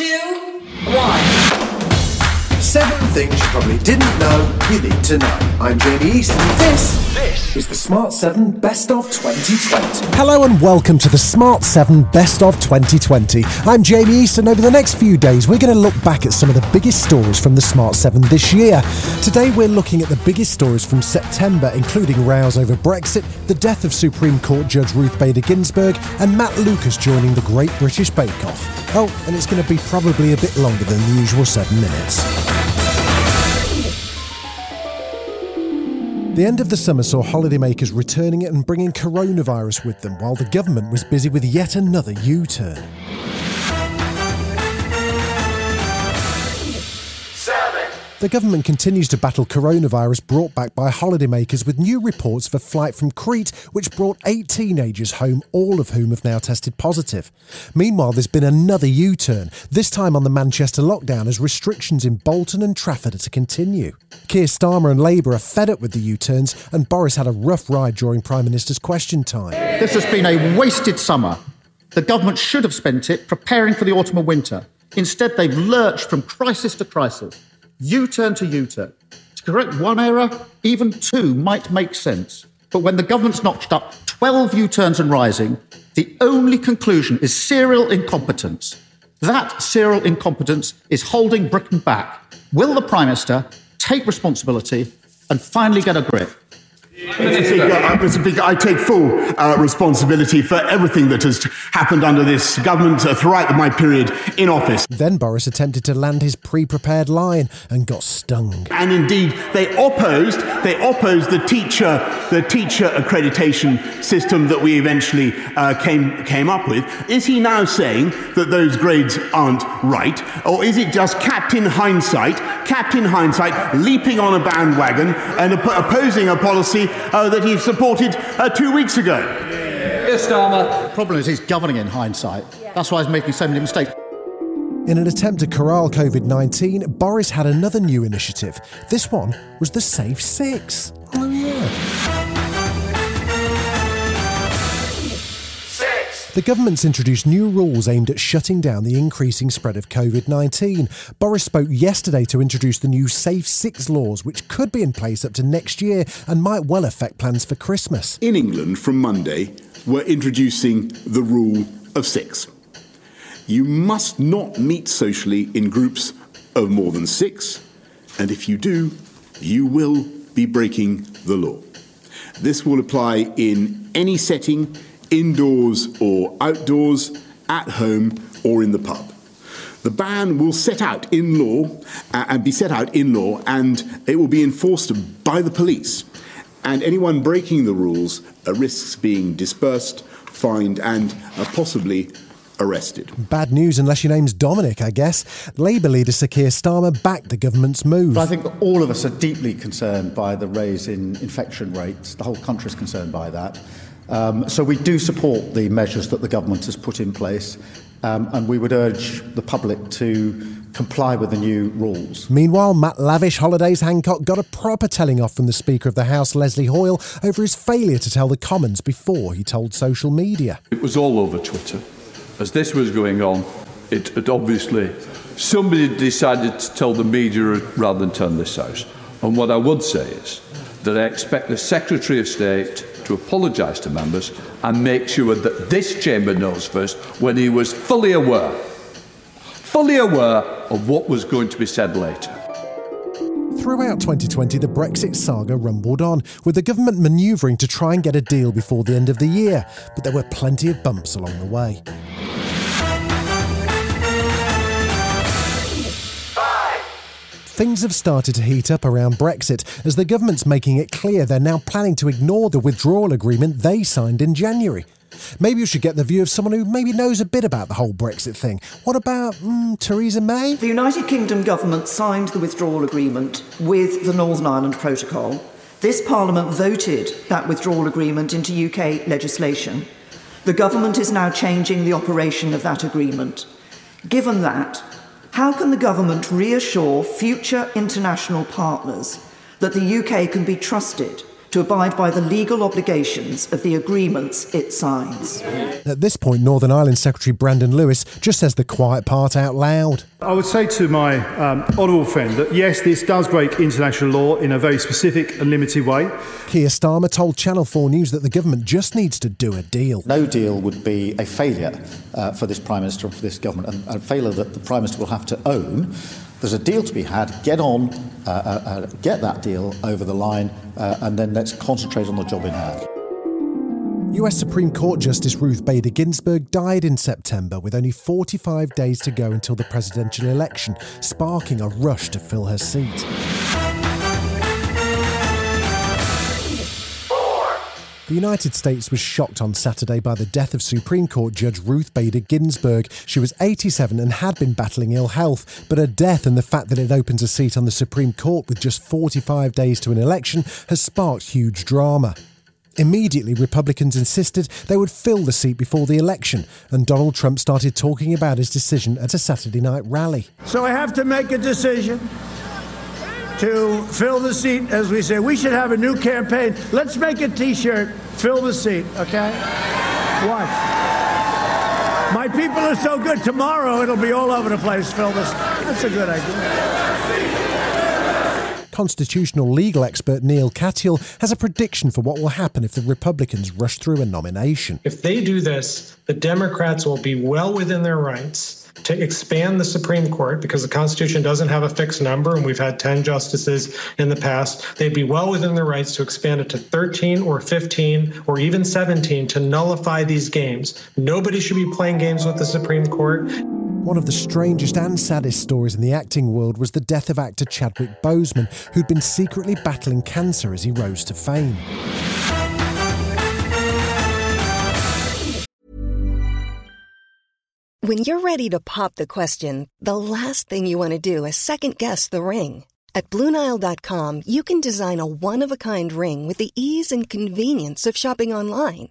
two, one. Seven things you probably didn't know you need to know. I'm Jamie East, and this, this is the Smart 7 Best of 2020. Hello and welcome to the Smart 7 Best of 2020. I'm Jamie East, and over the next few days, we're going to look back at some of the biggest stories from the Smart 7 this year. Today, we're looking at the biggest stories from September, including rows over Brexit, the death of Supreme Court Judge Ruth Bader Ginsburg, and Matt Lucas joining the Great British Bake Off. Oh, and it's going to be probably a bit longer than the usual seven minutes. The end of the summer saw holidaymakers returning and bringing coronavirus with them while the government was busy with yet another U turn. The government continues to battle coronavirus brought back by holidaymakers with new reports of a flight from Crete which brought eight teenagers home, all of whom have now tested positive. Meanwhile, there's been another U turn, this time on the Manchester lockdown as restrictions in Bolton and Trafford are to continue. Keir Starmer and Labour are fed up with the U turns, and Boris had a rough ride during Prime Minister's question time. This has been a wasted summer. The government should have spent it preparing for the autumn and winter. Instead, they've lurched from crisis to crisis. U turn to U turn. To correct one error, even two might make sense. But when the government's notched up 12 U turns and rising, the only conclusion is serial incompetence. That serial incompetence is holding Britain back. Will the Prime Minister take responsibility and finally get a grip? Mr. Speaker, uh, Mr. Speaker, I take full uh, responsibility for everything that has happened under this government uh, throughout my period in office. Then Boris attempted to land his pre-prepared line and got stung. And indeed, they opposed they opposed the teacher the teacher accreditation system that we eventually uh, came came up with. Is he now saying that those grades aren't right, or is it just Captain Hindsight, Captain Hindsight leaping on a bandwagon and op- opposing a policy uh, that he supported uh, two weeks ago? Yes, Starmer. The problem is he's governing in hindsight. That's why he's making so many mistakes. In an attempt to corral COVID 19, Boris had another new initiative. This one was the Safe Six. Oh, yeah. The government's introduced new rules aimed at shutting down the increasing spread of COVID 19. Boris spoke yesterday to introduce the new Safe Six laws, which could be in place up to next year and might well affect plans for Christmas. In England, from Monday, we're introducing the rule of six. You must not meet socially in groups of more than six, and if you do, you will be breaking the law. This will apply in any setting, indoors or outdoors, at home or in the pub. The ban will set out in law uh, and be set out in law, and it will be enforced by the police. And anyone breaking the rules uh, risks being dispersed, fined, and uh, possibly arrested. Bad news unless your name's Dominic, I guess. Labour leader Sir Keir Starmer backed the government's move. But I think all of us are deeply concerned by the raise in infection rates. The whole country is concerned by that. Um, so we do support the measures that the government has put in place, um, and we would urge the public to comply with the new rules. Meanwhile, Matt Lavish Holidays Hancock got a proper telling off from the Speaker of the House, Leslie Hoyle, over his failure to tell the Commons before he told social media. It was all over Twitter. As this was going on, it, it obviously somebody decided to tell the media rather than turn this house. And what I would say is that I expect the Secretary of State to apologise to members and make sure that this chamber knows first when he was fully aware, fully aware of what was going to be said later. Throughout 2020, the Brexit saga rumbled on, with the government manoeuvring to try and get a deal before the end of the year, but there were plenty of bumps along the way. Things have started to heat up around Brexit as the government's making it clear they're now planning to ignore the withdrawal agreement they signed in January. Maybe you should get the view of someone who maybe knows a bit about the whole Brexit thing. What about mm, Theresa May? The United Kingdom government signed the withdrawal agreement with the Northern Ireland Protocol. This Parliament voted that withdrawal agreement into UK legislation. The government is now changing the operation of that agreement. Given that, how can the government reassure future international partners that the UK can be trusted to abide by the legal obligations of the agreements it signs. At this point, Northern Ireland Secretary Brandon Lewis just says the quiet part out loud. I would say to my um, honourable friend that yes, this does break international law in a very specific and limited way. Keir Starmer told Channel 4 News that the government just needs to do a deal. No deal would be a failure uh, for this Prime Minister and for this government, and a failure that the Prime Minister will have to own. There's a deal to be had. Get on, uh, uh, uh, get that deal over the line, uh, and then let's concentrate on the job in hand. US Supreme Court Justice Ruth Bader Ginsburg died in September with only 45 days to go until the presidential election, sparking a rush to fill her seat. The United States was shocked on Saturday by the death of Supreme Court Judge Ruth Bader Ginsburg. She was 87 and had been battling ill health, but her death and the fact that it opens a seat on the Supreme Court with just 45 days to an election has sparked huge drama. Immediately, Republicans insisted they would fill the seat before the election, and Donald Trump started talking about his decision at a Saturday night rally. So I have to make a decision to fill the seat, as we say. We should have a new campaign. Let's make a t shirt, fill the seat, okay? Watch. My people are so good. Tomorrow it'll be all over the place, fill this. That's a good idea. Constitutional legal expert Neil Katyal has a prediction for what will happen if the Republicans rush through a nomination. If they do this, the Democrats will be well within their rights to expand the Supreme Court because the Constitution doesn't have a fixed number, and we've had 10 justices in the past. They'd be well within their rights to expand it to 13 or 15 or even 17 to nullify these games. Nobody should be playing games with the Supreme Court. One of the strangest and saddest stories in the acting world was the death of actor Chadwick Boseman, who'd been secretly battling cancer as he rose to fame. When you're ready to pop the question, the last thing you want to do is second guess the ring. At Bluenile.com, you can design a one of a kind ring with the ease and convenience of shopping online.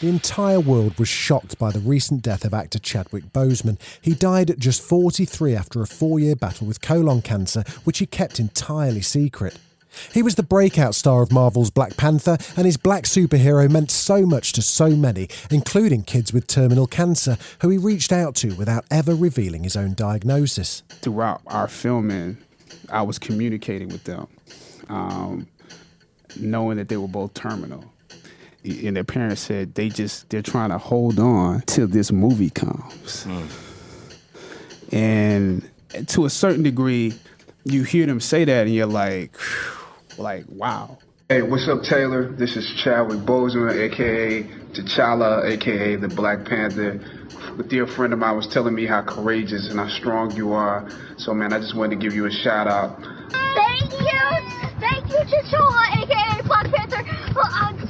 The entire world was shocked by the recent death of actor Chadwick Boseman. He died at just 43 after a four year battle with colon cancer, which he kept entirely secret. He was the breakout star of Marvel's Black Panther, and his black superhero meant so much to so many, including kids with terminal cancer, who he reached out to without ever revealing his own diagnosis. Throughout our filming, I was communicating with them, um, knowing that they were both terminal and their parents said they just they're trying to hold on till this movie comes. Mm. And to a certain degree, you hear them say that, and you're like, like, wow. Hey, what's up, Taylor? This is Chadwick Boseman, aka T'Challa, aka the Black Panther. A dear friend of mine was telling me how courageous and how strong you are. So, man, I just wanted to give you a shout out. Thank you, thank you, T'Challa, aka Black Panther. I'm so excited.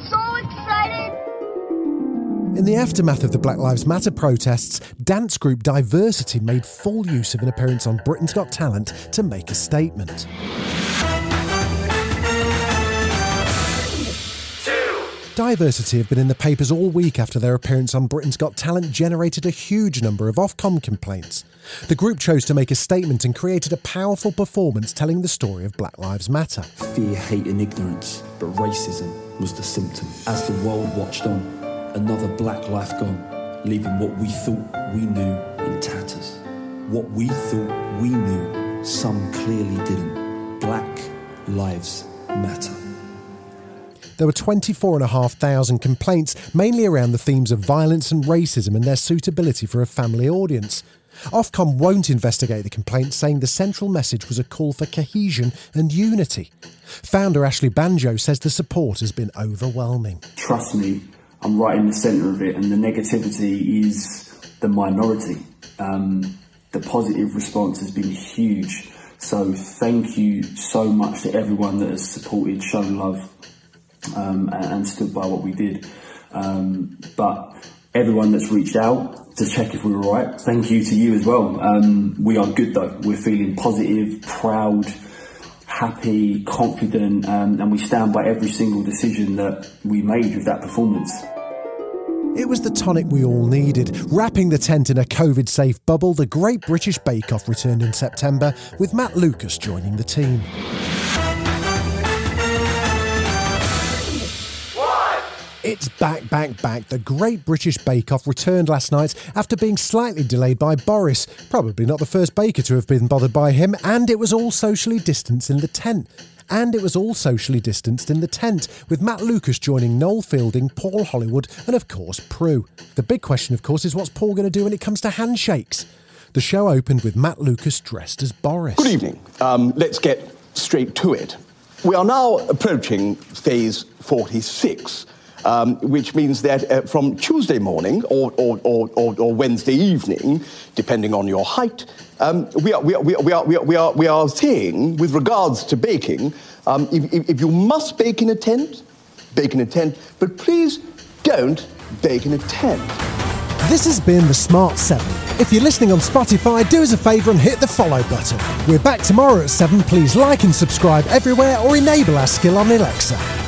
In the aftermath of the Black Lives Matter protests, dance group Diversity made full use of an appearance on Britain's Got Talent to make a statement. Diversity have been in the papers all week after their appearance on Britain's Got Talent generated a huge number of Ofcom complaints. The group chose to make a statement and created a powerful performance telling the story of Black Lives Matter. Fear, hate, and ignorance, but racism was the symptom. As the world watched on, another black life gone, leaving what we thought we knew in tatters. What we thought we knew, some clearly didn't. Black lives matter. There were 24,500 complaints, mainly around the themes of violence and racism and their suitability for a family audience. Ofcom won't investigate the complaints, saying the central message was a call for cohesion and unity. Founder Ashley Banjo says the support has been overwhelming. Trust me, I'm right in the centre of it, and the negativity is the minority. Um, the positive response has been huge. So thank you so much to everyone that has supported, shown love, um, and, and, stood by what we did. Um, but everyone that's reached out to check if we were right, thank you to you as well. Um, we are good though. We're feeling positive, proud, happy, confident, um, and we stand by every single decision that we made with that performance. It was the tonic we all needed. Wrapping the tent in a COVID safe bubble, the Great British Bake Off returned in September, with Matt Lucas joining the team. It's back, back, back. The Great British Bake Off returned last night after being slightly delayed by Boris. Probably not the first baker to have been bothered by him, and it was all socially distanced in the tent. And it was all socially distanced in the tent, with Matt Lucas joining Noel Fielding, Paul Hollywood, and of course, Prue. The big question, of course, is what's Paul going to do when it comes to handshakes? The show opened with Matt Lucas dressed as Boris. Good evening. Um, let's get straight to it. We are now approaching phase 46 um, which means that uh, from Tuesday morning or, or, or, or, Wednesday evening, depending on your height, um, we, are, we, are, we, are, we, are, we, are, we are saying, with regards to baking, um, if, if you must bake in a tent, bake in a tent, but please don't bake in a tent. This has been The Smart 7. If you're listening on Spotify, do us a favour and hit the follow button. We're back tomorrow at 7. Please like and subscribe everywhere or enable our skill on Alexa.